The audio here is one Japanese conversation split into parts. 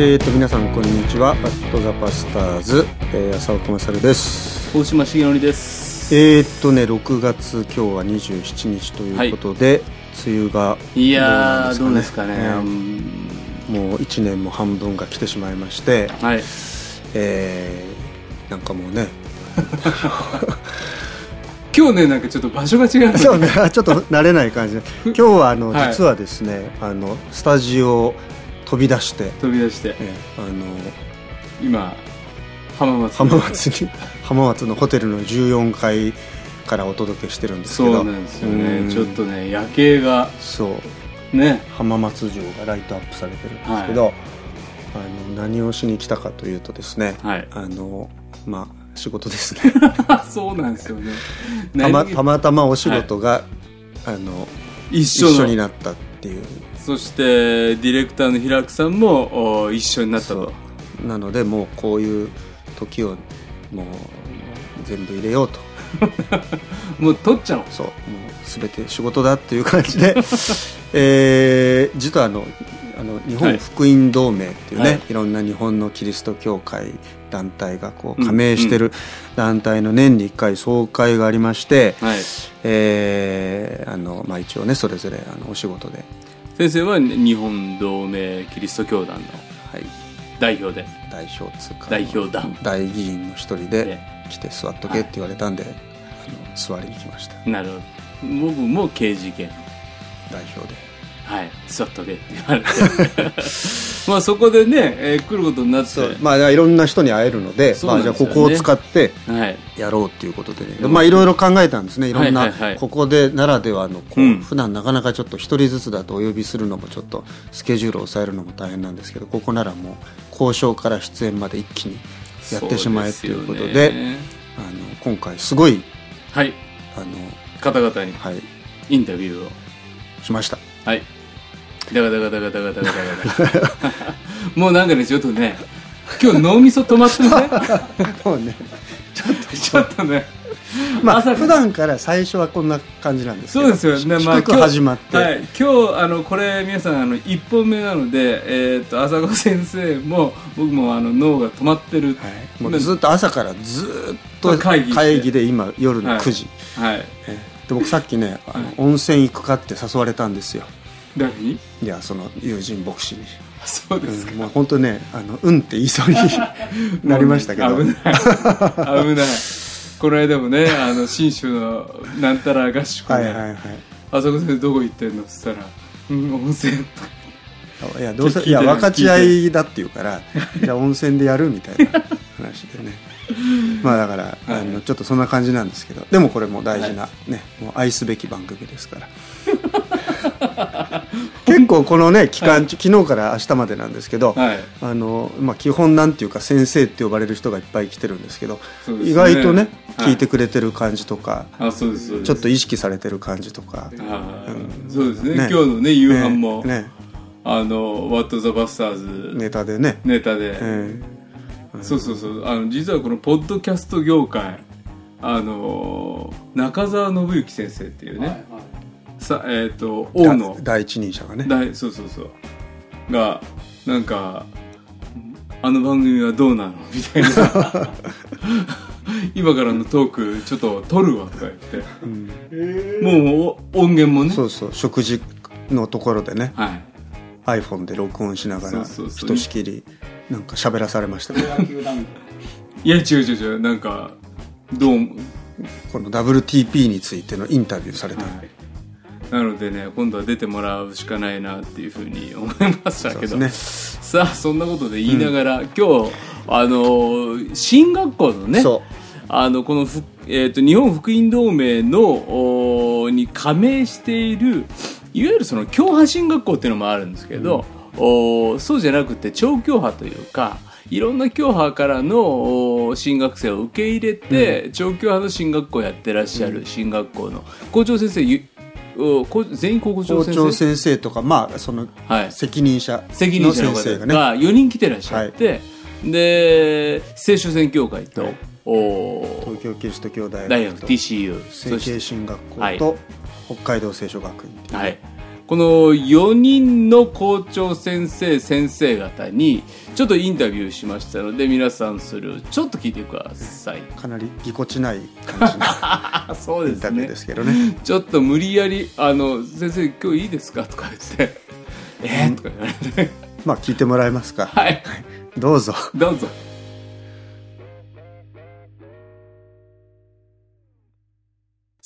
えー、と皆さんこんにちは「バット・ザ・バスターズ」えー、浅岡勝です。大島重則です。えー、っとね6月今日は27日ということで、梅雨がいやーどうですかね。もう1年も半分が来てしまいまして、はい。えー、なんかもうね。今日ねなんかちょっと場所が違う。そうね。ちょっと慣れない感じ。で今日はあの、はい。実はですねあのスタジオを飛び出して、飛び出して。えーあの今浜松浜松に浜松の ホテルの14階からお届けしてるんですけど。そうなんですようん。ねちょっとね夜景が。そう。ね。浜松城がライトアップされてるんですけど、あの何をしに来たかというとですね、はい。あのまあ仕事ですね。そうなんですよね。たま何たまお仕事が、あの一一緒になったっていう。そしてディレクターの平久さんもお一緒になったと。なのでもうこういう時をもう全部入れようと。もう撮っちゃおう。そう。もう全て仕事だっていう感じで、えー実はあのあの日本福音同盟っていうね、はい。い、ろんな日本のキリスト教会団体がこう加盟してる団体の年に1回総会がありまして、はい。えーあのまあ、一応ねそれぞれあのお仕事で、先生は日本同盟キリスト教団のはい、代表で。代表つうか代表団。大議員の一人でで来て座っとけって言われたんで、あの座りに来ました。なるほど。僕も刑事件代表ではい。座っとけって言われて。まあそこでね、えー来ることになって。まあいろんな人に会えるのでそうまあ、じゃあここを使ってはい。やろうっていうことでね、まあいろいろ考えたんですね。いろんな、はい。はいはいここでならではのこう、うん。普段なかなかちょっと一人ずつだとお呼びするのもちょっとスケジュールを抑えるのも大変なんですけどここならもう交渉から出演まで一気にやってしまえということであの今回すごいはい。あの方々にはい。インタビューを。しました。はいダガダガダガダガダガダガダもうなんかねちょっとね今日脳みそ止まってませんもうねちょっとちょっとねまあ朝普段から最初はこんな感じなんですけどそうですよね、まあ、低く始まって、今日,、はい、今日あのこれ皆さんあの1本目なので、えー、と浅子先生も僕もあの脳が止まってる、はいもうずっと朝からずっと会議会議で今夜の9時、はいえで僕さっきねあの、温泉行くかって誘われたんですよ誰にいやその友人牧師に、そうですか、うんもう本当ねあのうんって言いそうに なりましたけど、危ない。危ない。この間もねあの信州のなんたら合宿で、はいはいはい。浅子先生どこ行ってんのっつったら「うん温泉」いやどうせ聞いや分かち合いだって言うからじゃあ温泉でやるみたいな話でね。まあだから、あのちょっとそんな感じなんですけど。でもこれも大事な、ねもう愛すべき番組ですから 結構このね期間中、昨日から明日までなんですけど、はい。あのまあ、基本なんていうか先生って呼ばれる人がいっぱい来てるんですけどね。意外とね、はい。聞いてくれてる感じとかちょっと意識されてる感じとか、あーそうですね。ね。今日のね夕飯も、ね。ね。あの「ワット・ザ・バスターズ」ネタでね、ネタで、えそうそうそう。あの実はこのポッドキャスト業界あの中澤信之先生っていうね、さえっ、とー王の。だ第一人者がね。大そうそうそう。がなんかあの番組はどうなの？みたいな。今からのトークちょっと撮るわとか言って、もうお音源もね。そうそう。食事のところでね。はい。iPhone で録音しながらひとしきりなんか喋らされました。ね いや違う違う違う。なんかどうもこの WTP についてのインタビューされた、はいなのでね今度は出てもらうしかないなっていうふうに思いましたけど、そうでさあそんなことで言いながら、今日あの進学校のねそあのこのふ、えー、と日本福音同盟のおに加盟しているいわゆるその教派進学校っていうのもあるんですけど、おそうじゃなくて超教派というかいろんな教派からのお進学生を受け入れて、超教派の進学校をやってらっしゃる進学校の校長先生全員高校う長先生？校長先生とかまあそのはい。責任者責の先生がね。が4人来てらっしゃって、で青少年協会と、はい。お東京キリスト教大大学学と TCU 成そして形進学校はい。と北海道聖書学院はいこの4人の校長先生先生方にちょっとインタビューしましたので皆さんそれをちょっと聞いてください。かなりぎこちない感じの そうインタビューですけどね。ちょっと無理やり「あの先生今日いいですか?」とか言って「えー?」とか言われて。まあ聞いてもらえますか。はい。どうぞ。どうぞ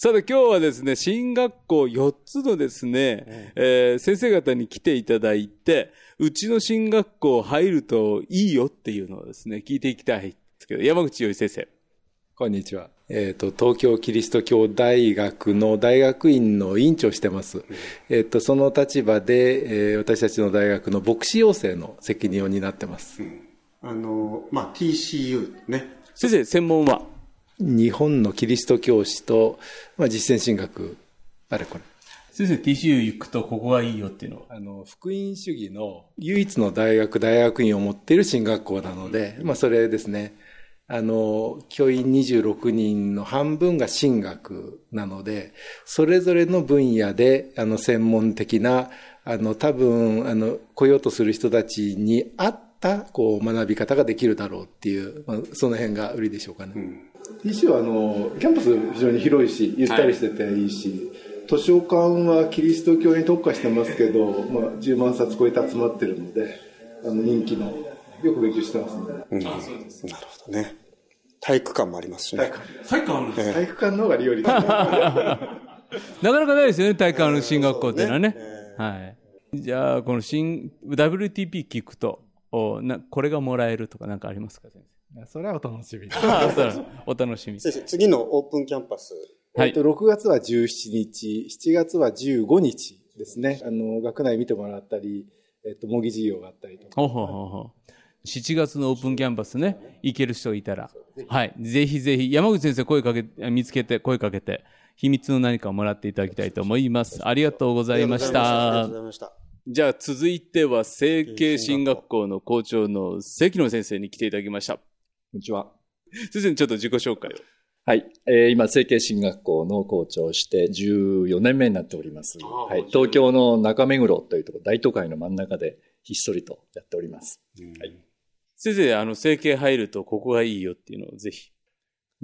さて今日はですね、進学校4つのですね、えー先生方に来ていただいて、うちの進学校入るといいよっていうのをですね、聞いていきたいんですけど、山口洋先生。こんにちは。えっ、と、東京キリスト教大学の大学院の院長をしてます。えっ、と、その立場で、えー私たちの大学の牧師養成の責任を担ってます。あのまあ TCU ね先生、専門は？日本のキリスト教師と、まあ、実践神学、あれこれ。先生、TCU 行くとここがいいよっていうのは？あの、福音主義の唯一の大学、大学院を持っている進学校なので、まあ、それですね。あの、教員26人の半分が神学なので、それぞれの分野で、あの、専門的な、あの、多分、あの、来ようとする人たちに合った、こう、学び方ができるだろうっていう、まあ、その辺が売りでしょうかね。TC はあのキャンパス非常に広いしゆったりしてていいし、図書館はキリスト教に特化してますけど、まあ、10万冊超えて集まってるのであの人気のよく勉強してますねうん。なるほどね。体育館もありますしね。体育館。あるんです体育館の方が利用率。なかなかないですよね、体育館の進学校っていうのはね。はい。じゃあ、この新、WTP 聞くと、おなこれがもらえるとかなんかありますか、先それはお楽しみ。お楽しみ。先生次のオープンキャンパス。はいえっと6月は17日7月は15日ですね。あの学内見てもらったり、えっと模擬授業があったりとか。ほうほうほうほう。7月のオープンキャンパスね、行ける人いたら、はい、ぜひぜひ、山口先生声かけ、見つけて、声かけて、秘密の何かをもらっていただきたいと思います。ありがとうございましありたがとうご。ざいましたじゃあ続いては、成形進学校の校長の関野先生に来ていただきました。こんにちは。先生、ちょっと自己紹介を。はい。えー今、成形進学校の校長をして14年目になっております。はい。東京の中目黒というところ、大都会の真ん中でひっそりとやっております。はい。先生、あの、整形入るとここがいいよっていうのをぜひ。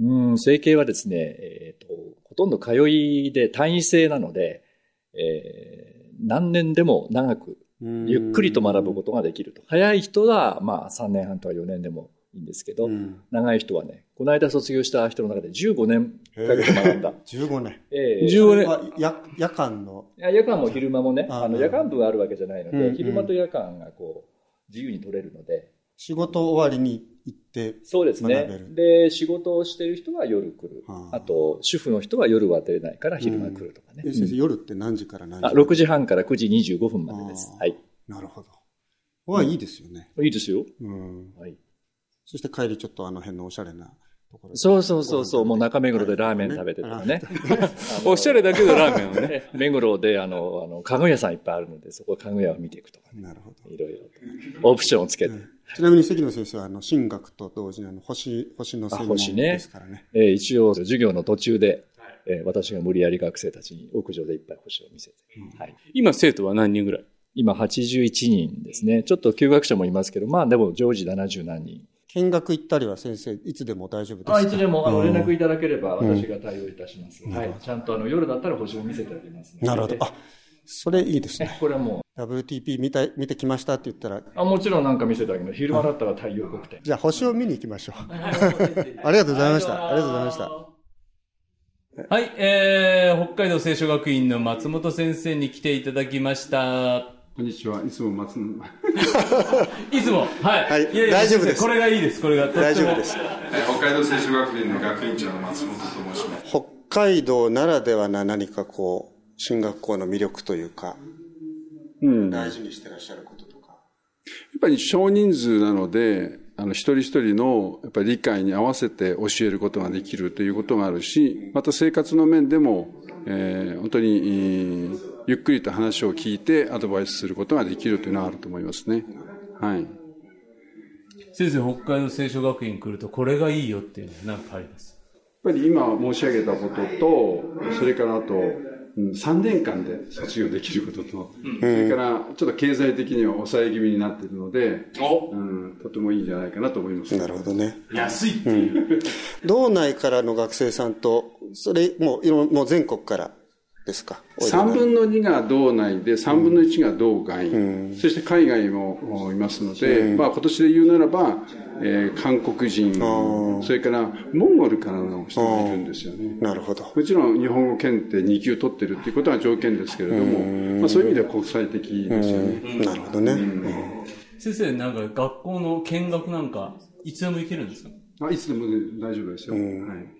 うん、成形はですね、えっ、と、ほとんど通いで単位制なので、えー何年でも長く、ゆっくりと学ぶことができると。早い人は、まあ、3年半とか4年でもいいんですけど、うん。長い人はね、この間卒業した人の中で15年かけて学んだ。15年。ええ。15年。は夜夜間の。いや夜間も昼間もね、ああの夜間部があるわけじゃないので、うんうん。昼間と夜間がこう、自由に取れるので、仕事終わりに行ってそうですね学べ。るで、仕事をしてる人は夜来る。はああと、主婦の人は夜は出れないから昼間来るとかね。え先生夜って何時から何時あ6時半から9時25分までです。はい。なるほどはいいですよねいいですよ。うんはい。そして帰りちょっとあの辺のおしゃれなところでそうそうそうそう、もう中目黒でラーメン食べてとかね。おしゃれだけどラーメンをね。ね 目黒で、あの、あの、家具屋さんいっぱいあるので、そこ家具屋を見ていくとかね。なるほどいろいろと。オプションをつけて。ちなみに関野先生はあの進学と同時にあの星星の専門ですからねえー一応、授業の途中で、えー私が無理やり学生たちに屋上でいっぱい星を見せて、はい、今、生徒は何人ぐらい？今81人ですね。ちょっと休学者もいますけど、まあでも常時70何人。見学行ったりは先生いつでも大丈夫ですか？あいつでもあのうん連絡いただければ私が対応いたします。はい。ちゃんとあの夜だったら星を見せてあげます。なるほどあそれいいですねこれはも WTP 見た見てきましたって言ったらう、あもちろんなんか見せてあげます。昼間だったら太陽国展。じゃあ星を見に行きましょう ありがとうございましたありがとうございましたはい、えー、北海道聖書学院の松本先生に来ていただきました。こんにちは。いつも松野。いつも、はい。はいやや大丈夫ですこれがいいです、これが。とっても大丈夫です北海道聖書学院の学院長の松本と申します。北海道ならではな何かこう進学校の魅力というかうん。やっ大事にしてらっしゃることとかぱり少人数なので、あの、一人一人の、やっぱり理解に合わせて教えることができるということがあるし、また生活の面でも、えー本当に、えーゆっくりと話を聞いてアドバイスすることができるというのはあると思いますね。はい。先生、北海道聖書学院来ると、これがいいよっていうのは何かあります？やっぱり今申し上げたことと、それからあと、うん、3年間で卒業できることと、それからちょっと経済的には抑え気味になっているので、おうん、とてもいいんじゃないかなと思います。なるほどね。安いっていう。道内からの学生さんと、それ、もう、いろもう全国からですか？3分の2が道内で、3分の1が道外、そして海外もいますので、まあ今年で言うならば、えー韓国人、それからモンゴルからの人がいるんですよね。なるほど。もちろん日本語検定2級取ってるっていうことが条件ですけれども、まあそういう意味では国際的ですよね。なるほどね。先生、なんか学校の見学なんか、いつでも行けるんですか？あいつでも、ね、大丈夫ですよ。はい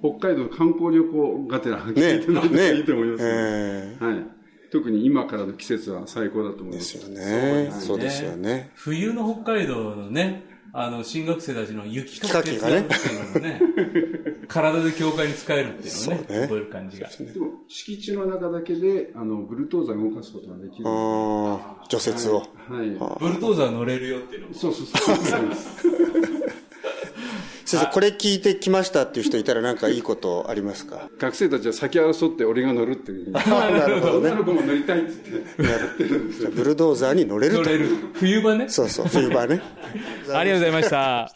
北海道観光旅行がてら来ていただいてねいいと思います、えはい。特に今からの季節は最高だと思います。ですよね。そうですよね。冬の北海道のね、あの、新学生たちの雪かき雪かきがねっていうのもね、体で教会に使えるっていうのをね、そうね覚える感じが。でも、敷地の中だけで、あの、ブルトーザー動かすことができる。はああ、除雪を。い。ブルトーザー乗れるよっていうのも。そうそうそう。先生、これ聞いてきましたっていう人いたらなんかいいことありますか？学生たちは先争って俺が乗るっていう。なるほどね女の子も乗りたいって言ってやってるんですよ。ブルドーザーに乗れると。乗れる。冬場ね。そうそう、冬場ね。ありがとうございました。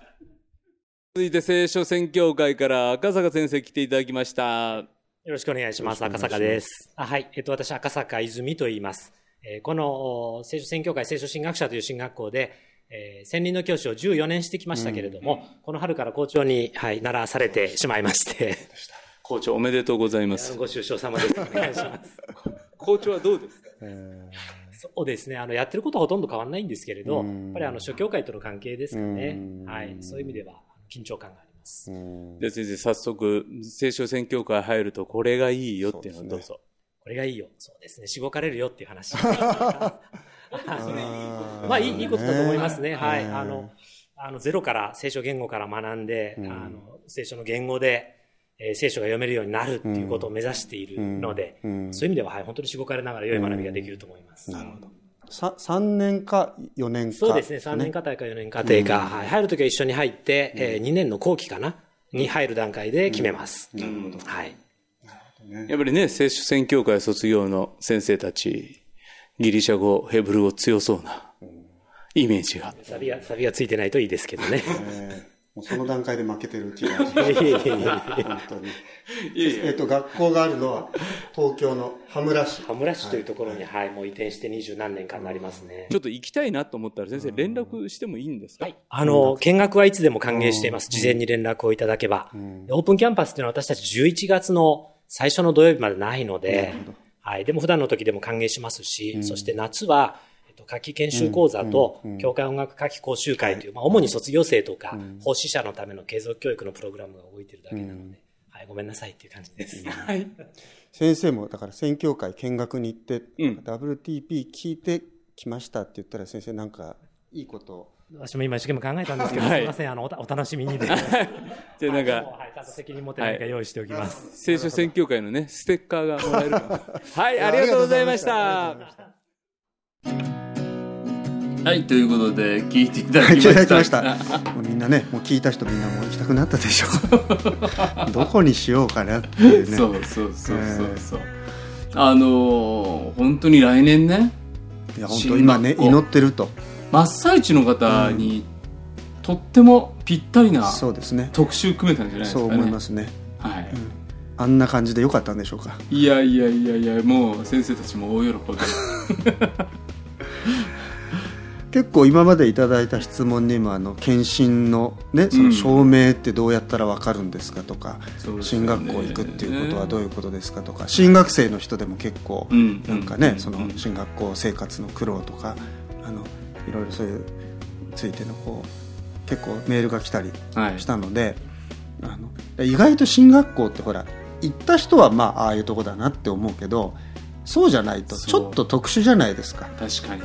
続いて聖書宣教会から赤坂先生来ていただきました。よろしくお願いします。赤坂です。あはい。えっと、私、赤坂泉と言います。えーこの、お聖書宣教会聖書神学者という進学校で、えー専任の教師を14年してきましたけれども、この春から校長に、はい、ならされてしまいまして、校長おめでとうございます。ご愁傷様です。お願いします。校長はどうですか？そうですね。あの、やってることはほとんど変わらないんですけれど、やっぱりあの、諸教会との関係ですかね。はい。そういう意味では、緊張感があります。じゃあ先生、早速、聖書宣教会入るとこれがいいよっていうのをどうぞ。これがいいよ。そうですね。しごかれるよっていう話。まあ、いい、いいことだと思いますね。はい。あの、あの、ゼロから、聖書言語から学んで、あの、聖書の言語で、えー聖書が読めるようになるっていうことを目指しているので、そういう意味では、はい、本当にしごかれながら良い学びができると思います。なるほど。さ3年か4年か。そうですね。3年課程か4年課程か、はい、入るときは一緒に入って、えー2年の後期かな？に入る段階で決めます。はい。やっぱりね、聖書宣教会卒業の先生たち、ギリシャ語、ヘブル語強そうなイメージが。サビが、サビがついてないといいですけどね。えーもうその段階で負けてる気がし いえいえいえいえ本当に。えっと、学校があるのは東京の羽村市。羽村市というところに、はい、もう移転して二十何年間になりますね。ちょっと行きたいなと思ったら先生連絡してもいいんですか、はい。あの、見学はいつでも歓迎しています。事前に連絡をいただけば。でオープンキャンパスっていうのは私たち11月の最初の土曜日までないので、はい。でも普段の時でも歓迎しますし、そして夏は、えっと、夏季研修講座と、教会音楽夏季講習会という、まあ、主に卒業生とか、奉仕者のための継続教育のプログラムが動いてるだけなので、はい、ごめんなさいっていう感じです。はい。先生もだから宣教会見学に行って、うん。WTP 聞いてきましたって言ったら先生なんかいいことを私も今一生懸命考えたんですけど、はいすみません、あの、お楽しみにで。じゃあなんか、はい、ちゃんと責任持って何か用意しておきます。聖書宣教会のね、ステッカーがもらえるかも。はい、ありがとうございました。はい、ということで、聞いていただきまいした。した。もうみんなね、もう聞いた人みんなもう行きたくなったでしょう。どこにしようかなっていうね。そうそうそうそうそう。あのー本当に来年ね、いや本当今ね祈ってると。真っ最中の方に、とってもぴったりなそうですね。特集組めたんじゃないですかね。そう思いますね。はい。あんな感じでよかったんでしょうか。いやいやいやいや、もう先生たちも大喜び。結構今までいただいた質問にもあの検診のねその証明ってどうやったらわかるんですかとか、そうですよね進学校行くっていうことはどういうことですかとか進学生の人でも結構うんなんかね、うんその進学校生活の苦労とかあのいろいろそういうついてのこう結構メールが来たりはい。したので、あの意外と進学校ってほら行った人はまあああいうとこだなって思うけどそうじゃないとそう。ちょっと特殊じゃないですか。確かに。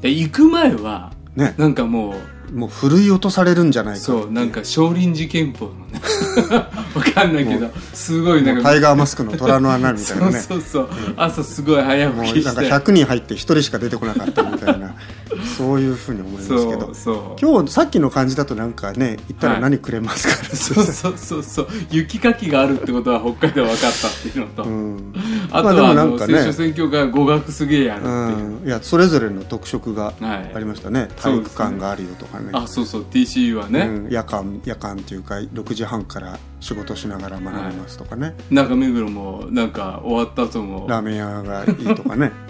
で行く前は、ね、なんかもう、もうふるい落とされるんじゃないかそう、なんか少林寺拳法のね、わかんないけど、すごいなんか、タイガーマスクの虎の穴みたいそうなね。そうそう、朝すごい早もうなんか起きして。100人入って1人しか出てこなかったみたいな そういうふうに思いますけそどうそう。今日さっきの感じだとなんかね行ったら何くれますか、そうそうそうそう。雪かきがあるってことは北海道分かったっていうのと、うん、あとまあではあのもなんかね。聖書宣教が語学すげえやる。ってういう、ん、いやそれぞれの特色がはい。ありましたね、体育館があるよとかね。あそうそう。TCU はね、うん、夜間夜間っていうか6時半から仕事しながら学びますとかね、中目黒もなんか終わった後も。ラーメン屋がいいとかね、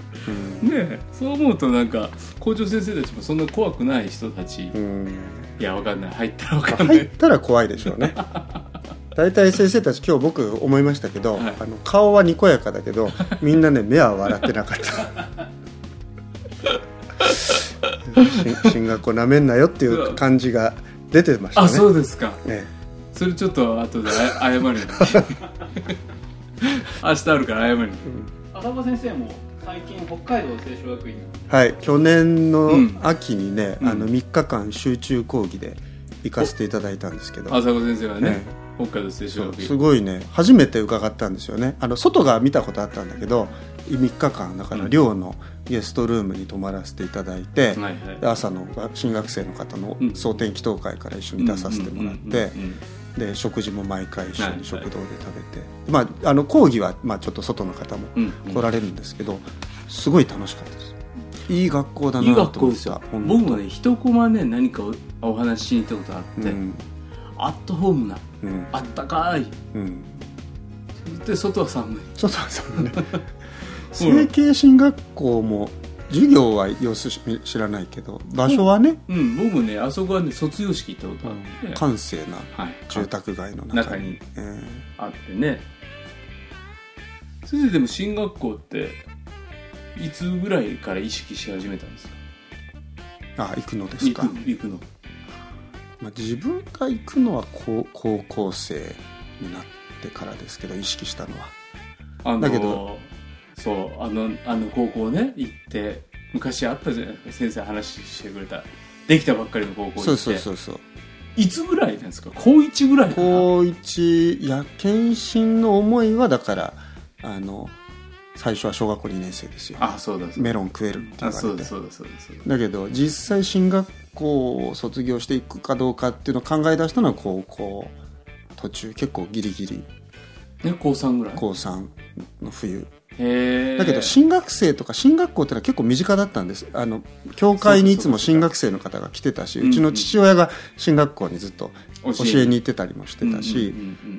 ねえそう思うとなんか校長先生たちもそんな怖くない人たち、うん。うんいやわかんない。入ったらわかんない、入ったら怖いでしょうね。大体先生たち今日僕思いましたけど、はい。あの顔はにこやかだけどみんなね目は笑ってなかった。し進学校なめんなよっていう感じが出てましたね。あそうですか。ねそれちょっと後であ謝るよ 明日あるから謝る。浅場先生も最近北海道聖書学院の。はい去年のうん。秋にね、うん。あの3日間集中講義で行かせていただいたんですけど。浅子先生がね、ね北海道聖書そう学院すごいね。初めて伺ったんですよね。あの外が見たことあったんだけど3日間だから寮のゲストルームに泊まらせていただいて、はいはい。で朝の新学生の方のうん。総天祈祷会から一緒に出させてもらってうんうんうんで食事も毎回一緒はい。に食堂で食べて、まああの講義は、まあ、ちょっと外の方もうんうん。来られるんですけどすごい楽しかったです。いい学校だいいなと思って学校ですよ。本当。僕もね一コマね何かおお話ししに行ったことあって、うん。アットホームなうん。あったかい。うん。で外は寒い。そうそうそうね。成形進学校も授業は様子し知らないけど場所はね、うん。僕ねあそこはね卒業式行ったことあって、閑静なはい、住宅街の中に。中にえあってね。先生でも進学校っていつぐらいから意識し始めたんですか？ーあ行くのですか？行く、行くの。まあ、自分が行くのは高高校生になってからですけど意識したのは。あのだけどそうあのあの高校ね行って昔あったじゃない先生話してくれた。できたばっかりの高校行って。そうそうそうそう。いつぐらいなんですか？高1ぐらい高一いや検診の思いはだからあの最初は小学校2年生ですよ。あそうだそうだ。メロン食えるって言あわれて。そうだそうだそうだそうだ。だけど実際進学校を卒業していくかどうかっていうのを考え出したのは高校。途中結構ギリギリ。ね高3ぐらい？高3の冬だけど進学生とか進学校ってのは結構身近だったんです。あの教会にいつも進学生の方が来てたしそうちの父親が進学校にずっと教教ええに行ってたりもしてたし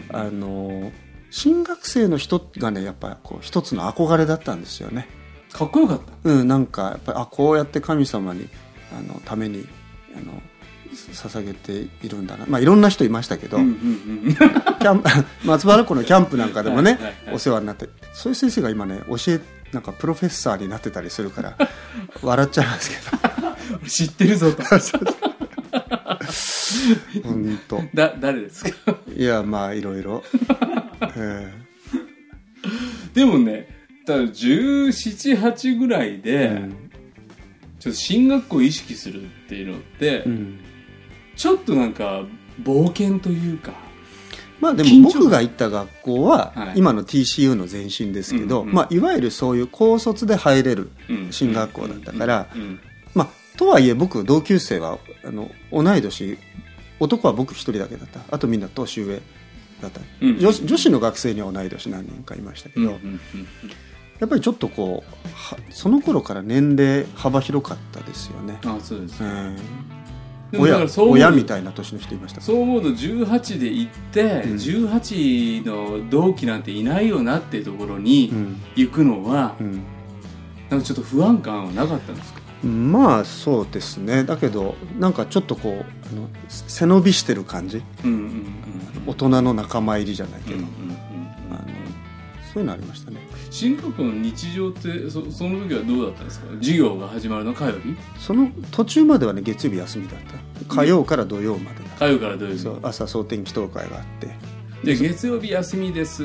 あの進学生の人がねやっぱこう一つの憧れだったんですよね。かっこよかった。うんなんかやっぱりあこうやって神様にあのためにあの捧げているんだな。まあいろんな人いましたけど、松原湖のキャンプなんかでもねお世話になってそういう先生が今ね教えなんかプロフェッサーになってたりするから 笑っちゃいますけ 知ってるぞと。ど本当。だ誰ですか？いやまあいろいろ、えでもね多分1718ぐらいえで、うん。ちょっと進学校を意識するっていうのって、うんちょっとなんか冒険というか。まあでも僕が行った学校ははい。今の TCU の前身ですけど、まあ、いわゆるそういう高卒で入れるうん。進学校だったから、まあ、とはいえ僕同級生はあの同い年男は僕一人だけだった。あとみんな年上だった、うん女子女子の学生には同い年何人かいましたけど、やっぱりちょっとこうはその頃から年齢幅広かったですよね、あそうです、うん。でもだか親親みたいな年の人いましたそう思うと18で行って、うん。18の同期なんていないよなっていうところにうん。行くのは、うん。なんかちょっと不安感はなかったんですか？まあそうですね。だけどなんかちょっとこうあの背伸びしてる感じ。うんうんうん。大人の仲間入りじゃないけど、うんうんそういうのありましたね。進学校の日常ってそその時はどうだったんですか？授業が始まるの火曜日？その途中まではね月曜日休みだった。火曜から土曜までだ火曜から土曜日。朝総天祈祷会があって。で月曜日休みです。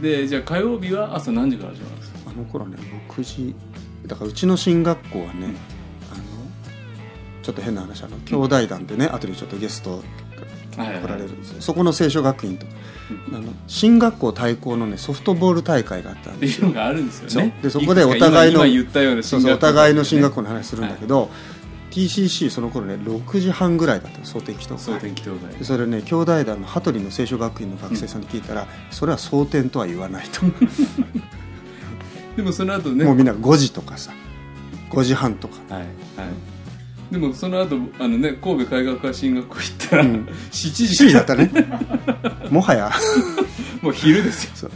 でじゃあ火曜日は朝何時から始まるんですか？あの頃ね6時。だからうちの進学校はね、あのちょっと変な話あの兄弟団でね後でちょっとゲスト来られるんですよ。そこの聖書学院とあの進学校対抗のねソフトボール大会があったんですよ。いうのがあるんですよね。でそこでお互いのお互いの進学校の話するんだけど、TCC その頃ね6時半ぐらいだったの総天気祷総会天気東大でそれね兄弟団の羽鳥の聖書学院の学生さんに聞いたら、それは蒼天とは言わないと、でもその後ね。もうみんな5時とかさ5時半とか。はいはいでもその後あのね神戸海学科進学校行ったら、うん。7 7時時だったね。もはや。もう昼ですよ。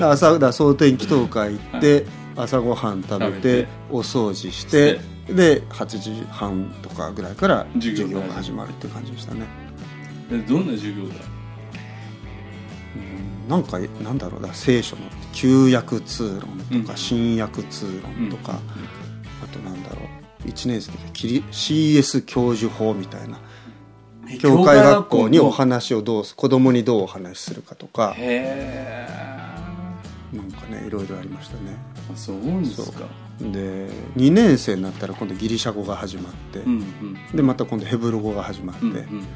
朝だから蒼天祈祷会行って、朝ごはん食べてて。お掃除してで8時半とかぐらいから授業が始まる。っていう感じでしたね。でどんな授業だ？うんなんかなんだろうな。聖書の旧約通論とか、うん。新約通論とか、あとなんだろう1年生でキリ CS 教授法みたいな教会学校にお話をどうす子供にどうお話しするかとかへえなんかねいろいろありましたね。そうですか。で2年生になったら今度ギリシャ語が始まって、うんうんでまた今度ヘブル語が始まって、うんうんうん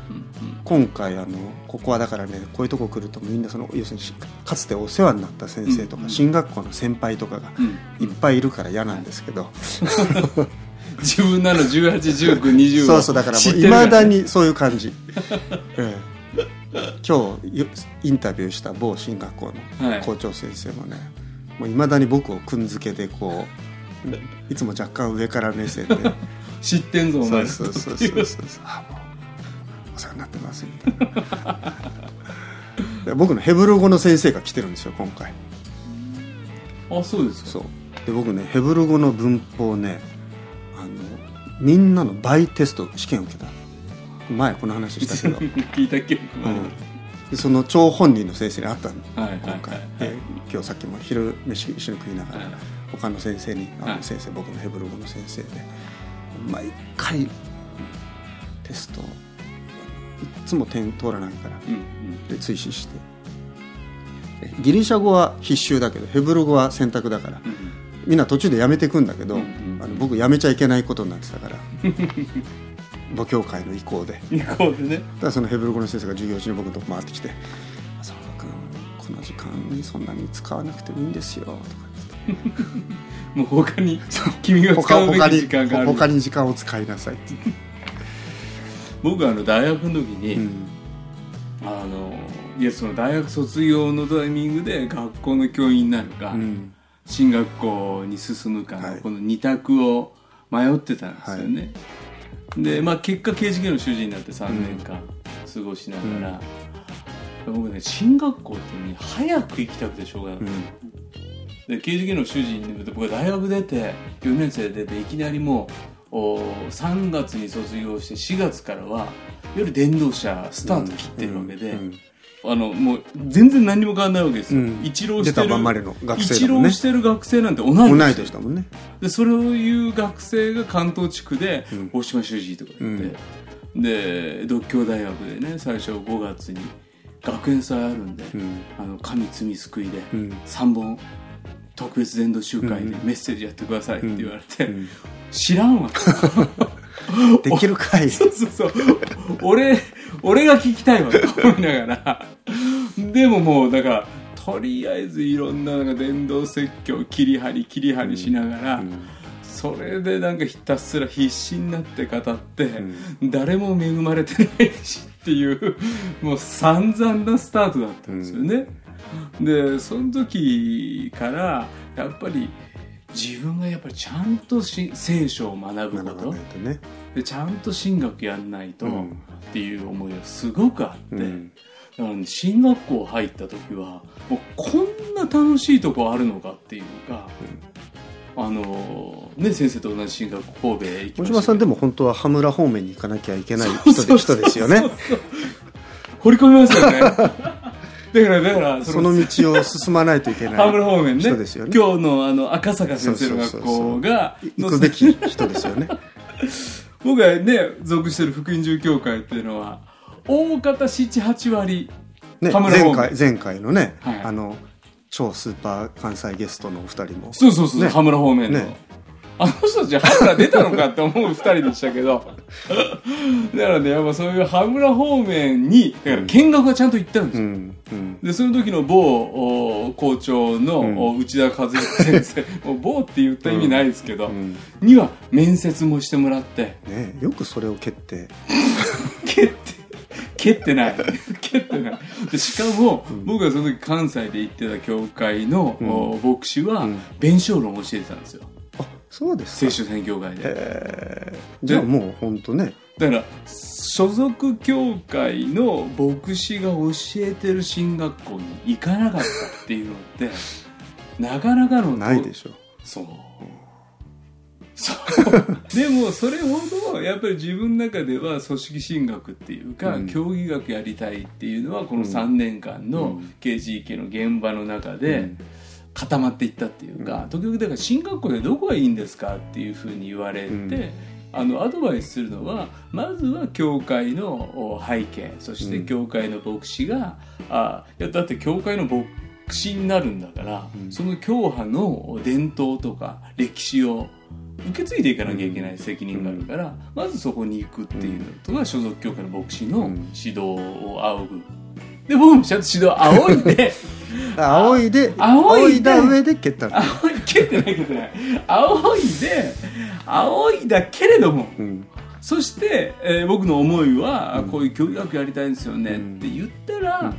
今回あのここはだからねこういうとこ来るとみんなその要するにしかつてお世話になった先生とか、うん進学校の先輩とかがうん。いっぱいいるから嫌なんですけど、自分なの181920そうそうだからいまだにそういう感じ、ええ。今日よインタビューした某進学校のはい。校長先生もねもういまだに僕をくんづけでこういつも若干上から目線で。知ってんぞお前。そうそうそうそうそう。あもうお世話になってますみたいな。で僕のヘブル語の先生が来てるんですよ今回。あそうですか。そう。で僕ねヘブル語の文法ねみんなの倍テスト試験を受けた。前この話したけど、聞いた記憶うん、でその張本人の先生に会ったの。はいはい今回、はいで今日さっきも昼飯一緒に食いながら、はい。他の先生に「あはい。の先生僕のヘブル語の先生で毎回テストいっつも点通らないからうんうん。で追試して。でギリシャ語は必修だけどヘブル語は選択だからうんみんな途中でやめていくんだけど、うんうん。あの僕やめちゃいけないことになってたから 母教会の意向で。だ行こうでね。からそのヘブル語の先生が授業中に僕のとこ回ってきて「浅野君この時間にそんなに使わなくてもいいんですよ」とかもう他に君が使うべき時間がある。他に時間を使いなさいって、僕あの大学の時に、うん。あのいやその大学卒業のタイミングで学校の教員になるか、うん進学校に進むかの、はい。この二択を迷ってたんですよね、でまあ結果刑事系の主人になって3年間過ごしながら、僕ね進学校ってね早く行きたくてしょうがなくて、で刑事系の主人に僕は大学出て4年生で出ていきなりもうお3月に卒業して4月からはいわゆる電動車スタート切ってるわけで、うんあのもう全然何にも変わんないわけですよ、うん。一浪してる学生ね。浪してる学生なんて同い同い年年だもんね。でそれを言う学生が関東地区でうん。大島修司とか言って、で独協大学でね最初5月に学園祭あるんで、うん。あの神罪救いでうん。3本特別伝道集会でうん。メッセージやってくださいって言われて、うん。知らんわ できるかい。そうそうそう。俺俺が聞きたいわと 思いながら。でももうだからとりあえずいろんななんか伝道説教切り張り切り張りしながら、それでなんかひたすら必死になって語って、誰も恵まれてないしっていうもう散々なスタートだったんですよね、でその時からやっぱり自分がやっぱりちゃんとし聖書を学ぶことねでちゃんと進学やんないと、うん。っていう思いがすごくあって、うん。だからね進学校入った時はもうこんな楽しいとこあるのかっていうか、あのね先生と同じ進学校神戸へ行き大ま島さんでも本当は羽村方面に行かなきゃいけない人ですよね。掘り込みますよね。だからだからその道を進まないといけないハー方面ね。人ですよね。今日のあの赤坂先生の学校が行くべき人ですよね 僕がね属してる福音住教会っていうのは大方78割ね前回前回のね、はい。あの超スーパー関西ゲストのお二人も。そうそうそう、ね。羽村方面の、ね。あの人たち羽村出たのかって思う二人でしたけど。だからねやっぱそういう羽村方面にだから見学はちゃんと行ったんですよ、うんうんでその時の某お校長の、お内田和彦先生。もう某って言った意味ないですけど、うん。には面接もしてもらって。ねよくそれを蹴って。蹴って蹴ってない。蹴ってない。でしかも、僕がその時関西で行ってた教会の、お牧師は、うん。弁証論を教えてたんですよ。あそうですか。聖書宣教会でじゃあもう本当ねだから所属教会の牧師が教えてる進学校に行かなかったっていうのって なかなかのないでしょ。そう。そう。でも、それほど、やっぱり自分の中では組織進学っていうか、うん。競技学やりたいっていうのは、この3年間の KGK の現場の中で固まっていったっていうか、時々だから進学校でどこがいいんですかっていうふうに言われて、うんあのアドバイスするのはまずは教会のお背景そして教会の牧師が、あいやだって教会の牧師になるんだから、うん。その教派の伝統とか歴史を受け継いでいかなきゃいけない責任があるから、まずそこに行くっていうのが所属教会の牧師のうん。指導を仰ぐ。で僕もちゃんと指導を仰いで。仰いで仰いで。仰いだ上で蹴った。の仰い蹴ってない蹴ってない。仰いで仰いだけれども。うん。そして、えー僕の思いは、うん。こういう教育学やりたいんですよねうん。って言ったら、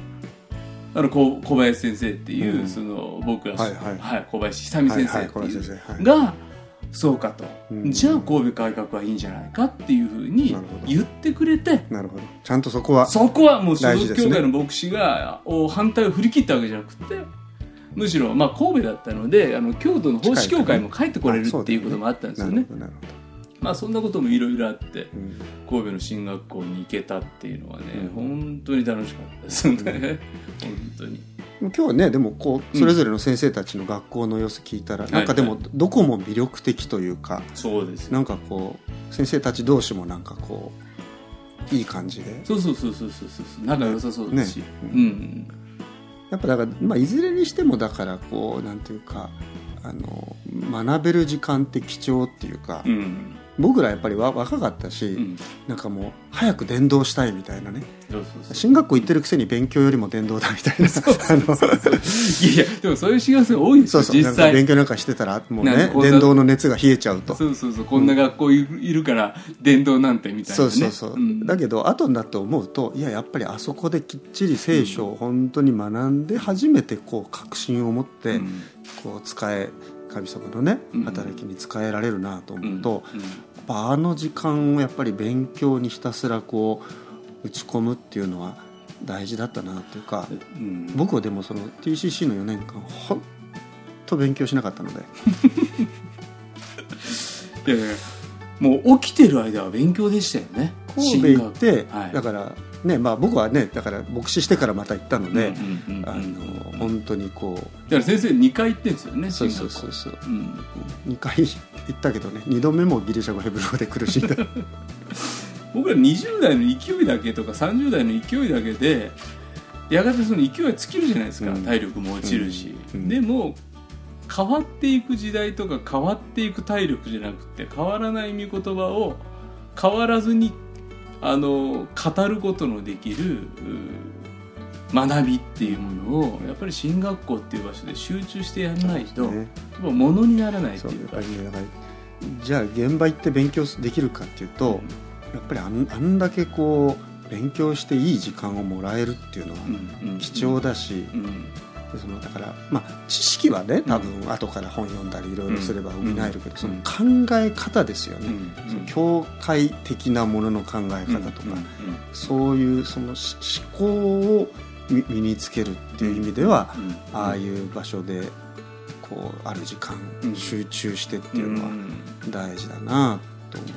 あのこ小林先生っていう、うん。その僕が、はいはい。小林久美先生ってはいはいそうかと、うん。じゃあ神戸改革はいいんじゃないかっていうふうに言ってくれてなるほど。ちゃんとそこはそこはもう所属教会の牧師がお反対を振り切ったわけじゃなくてむしろ、まあ、神戸だったのであの京都の奉仕協会も帰ってこれるっていうこともあったんですよね。なるほどなるほまあそんなこともいろいろあってどうん。神戸の進学校に行けたっていうのはね、うん。本当に楽しかったですね、本当に今日はねでもこうそれぞれの先生たちの学校の様子聞いたら、なんかでもどこも魅力的というかそうです。なんかこう先生たち同士もなんかこういい感じで。そうそうそうそうそうそう。仲良さそうですし、ね。うん。やっぱだから、まあ、いずれにしてもだからこうなんていうかあの学べる時間って貴重っていうか、うん僕らやっぱりわ若かったし、うん。なんかもう早く伝道したいみたいなね。進学校行ってるくせに勉強よりも伝道だみたいな。いやでもそういう進学生多いですよそうそう。勉強なんかしてたらもうね伝道の熱が冷えちゃうと。そうそうそう。こんな学校いるから伝道なんてみたいなね。そうそうそう、ん。だけど後になって思うといややっぱりあそこできっちり聖書を本当に学んで初めてこう確信を持って、うん。こう使え神様のねうん。働きに使えられるなと思うと、うん。やっぱあの時間をやっぱり勉強にひたすらこう打ち込むっていうのは大事だったなっていうかうん。僕はでもその TCC の4年間本当勉強しなかったので。いやいやもう起きてる間は勉強でしたよね。神戸行って、はい。だからねまあ僕はねだから牧師してからまた行ったので、本当にこだから先生2回行ってんですよねうそうそうそう。そううん。2回行ったけどね2度目もギリシャ語ヘブル語で苦しんだ 僕ら20代の勢いだけとか30代の勢いだけでやがてその勢いは尽きるじゃないですか、うん。体力も落ちるし、うん。うん。でも変わっていく時代とか変わっていく体力じゃなくて変わらない御言葉を変わらずにあの語ることのできるう学びっていうものをやっぱり進学校っていう場所で集中してやらないと、ね。ぱ物にならないっていうか。じゃあ現場行って勉強できるかっていうと、やっぱりあんあんだけこう勉強していい時間をもらえるっていうのはうんうん貴重だし、うん。でそのだからまあ知識はね多分後から本読んだりいろいろすれば補えるけど、うん。その考え方ですよね、うん。その教会的なものの考え方とか、うん。うん。そういうそのし思考を身身につけるっていう意味では、うん。ああいう場所でこうある時間、うん。集中してっていうのはん。大事だなと思う。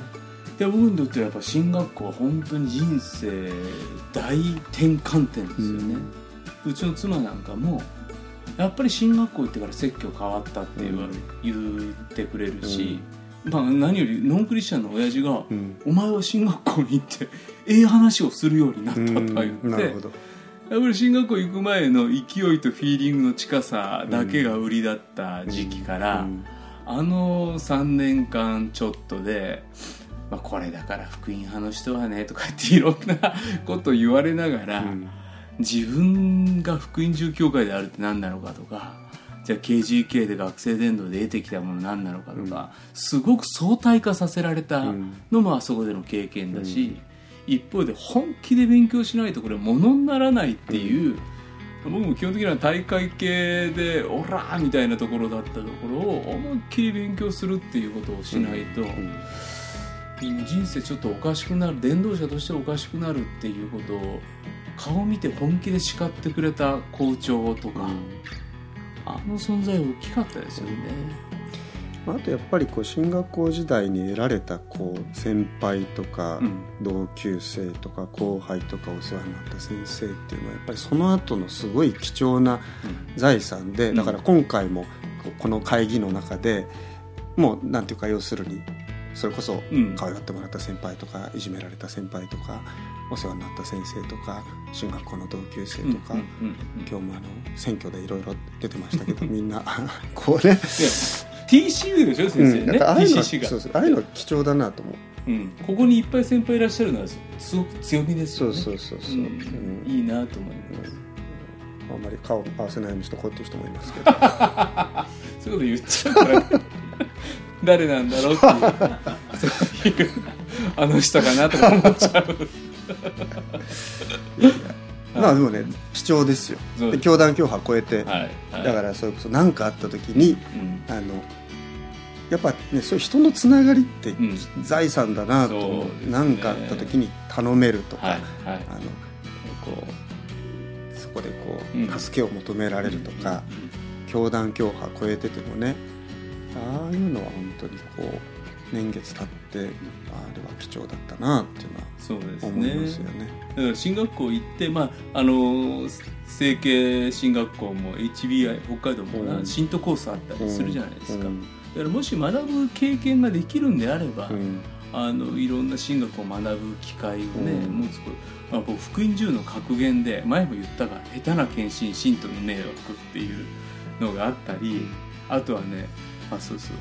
で僕にとってはやっぱ進学校は本当に人生大転換点ですよね、うちの妻なんかもやっぱり進学校行ってから説教変わったって言わ言ってくれるし、まあ、何よりノンクリスチャンの親父がうん「お前は進学校に行ってええ話をするようになった」とか言って、やっぱり進学校行く前の勢いとフィーリングの近さだけが売りだった時期から、うん。あの3年間ちょっとで、まあ、これだから福音派の人はねとかっていろんなこと言われながら、自分が福音住教会であるって何なのかとかじゃあ KGK で学生伝道で得てきたもの何なのかとか、すごく相対化させられたのもあそこでの経験だし、一方で本気で勉強しないとこれものにならないっていう、僕も基本的には大会系でオラーみたいなところだったところを思いっきり勉強するっていうことをしないと、人生ちょっとおかしくなる伝道者としておかしくなるっていうことを顔見て本気で叱ってくれた校長とか、あの存在大きかったですよね。あとやっぱりこう進学校時代に得られたこう先輩とかうん。同級生とか後輩とかお世話になった先生っていうのはやっぱりその後のすごい貴重な財産でん。だから今回もこの会議の中でもうなんていうか要するにそれこそうん。可愛がってもらった先輩とかいじめられた先輩とかお世話になった先生とか進学校の同級生とか、うんうんうん今日もあの選挙でいろいろ出てましたけど みんなこうね。で TCU でしょ先生うん、だね、からああいうのは TCC が。そうそうああいうのは貴重だなと思う。うん、ここにいっぱい先輩いらっしゃるのはすごく強みですそうよね。そうそうそう、う。うん。んいいなと思います、あんまり顔を合わせないようにしとこうっていう人もいますけど。そういうこと言っちゃうから、ね、誰なんだろうっていうそういうあの人かなとか思っちゃう。まあでもね貴重ですよ。で教団教派超えて、はい、はい、だからそれこそ何かあった時にうん。あのやっぱねそういう人のつながりってうん。財産だなと思うそうですね。何、かあった時に頼めるとか、はいはい。あのこうそこでこうん。う助けを求められるとか、教団教派超えててもねああいうのは本当にこう年月経ってあれは貴重だったなっていうのはそうです思いねますよね。だから進学校行って、まあ、あの成形進学校も HBI 北海道もな、うん。新都コースあったりするじゃないですか、うん。だからもし学ぶ経験ができるんであれば、うん。あのいろんな進学を学ぶ機会をね、うん。持つこと、まあ、僕福音10の格言で前も言ったが下手な献身信徒の迷惑っていうのがあったりあとはねあそうそう。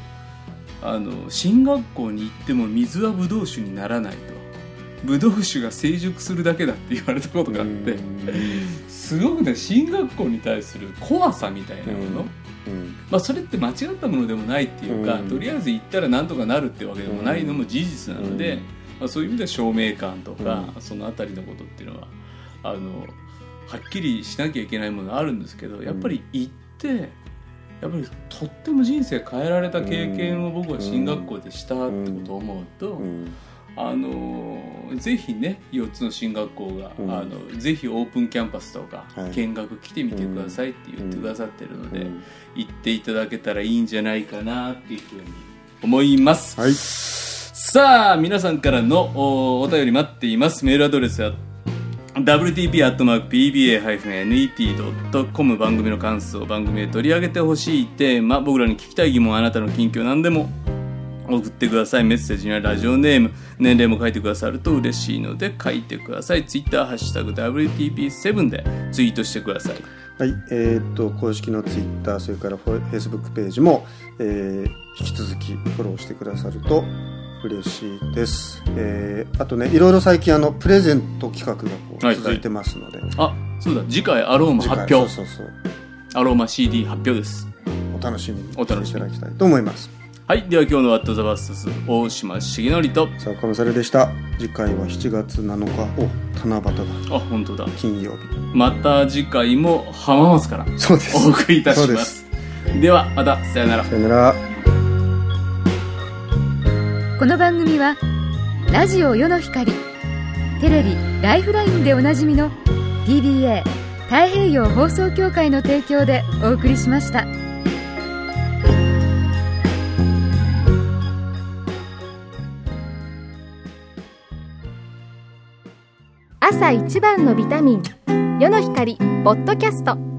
あの進学校に行っても水はブドウ酒にならないと。ブドウ酒が成熟するだけだって言われたことがあって。すごくね進学校に対する怖さみたいなもの、うん。まあ、それって間違ったものでもないっていうか、うん。とりあえず行ったらなんとかなるってわけでもないのも事実なので、うん。まあ、そういう意味では証明感とか、うそのあたりのことっていうのはあのはっきりしなきゃいけないものあるんですけどやっぱり行ってやっぱりとっても人生変えられた経験を僕は進学校でしたってことを思うと、うん。あのぜひね4つの進学校が、うん。あのぜひオープンキャンパスとか、はい。見学来てみてくださいって言ってくださってるので、うん。行っていただけたらいいんじゃないかなっていうふうに思います、はい。さあ皆さんからのおお便り待っています。メールアドレスは wtp.pba-net.com 番組の感想番組で取り上げてほしいテーマ僕らに聞きたい疑問あなたの近況何でも送ってください。メッセージにはラジオネーム年齢も書いてくださると嬉しいので書いてください。ツイッターハッシュタグ WTP7 でツイートしてください。はい、えーっと公式のツイッターそれからフェイスブックページも、えー引き続きフォローしてくださると嬉しいです、えーあとねいろいろ最近あのプレゼント企画がこうはい続いてますので、あそうだ。次回アローマ発表。そうそうアローマ CD 発表です。お楽しみにお楽しみいただきたいと思います。はい。では今日の「ワット・ザ・バスタス」大島重則と。さあコムサルでした。次回は7月7日。お七夕だ。あ本当だ。金曜日。また次回も浜松からそうです。お送りいたします。ではまた。さよなら。さよならこの番組はラジオ世の光テレビ「ライフライン」でおなじみの TBA 太平洋放送協会の提供でお送りしました。朝一番のビタミン世の光ポッドキャスト。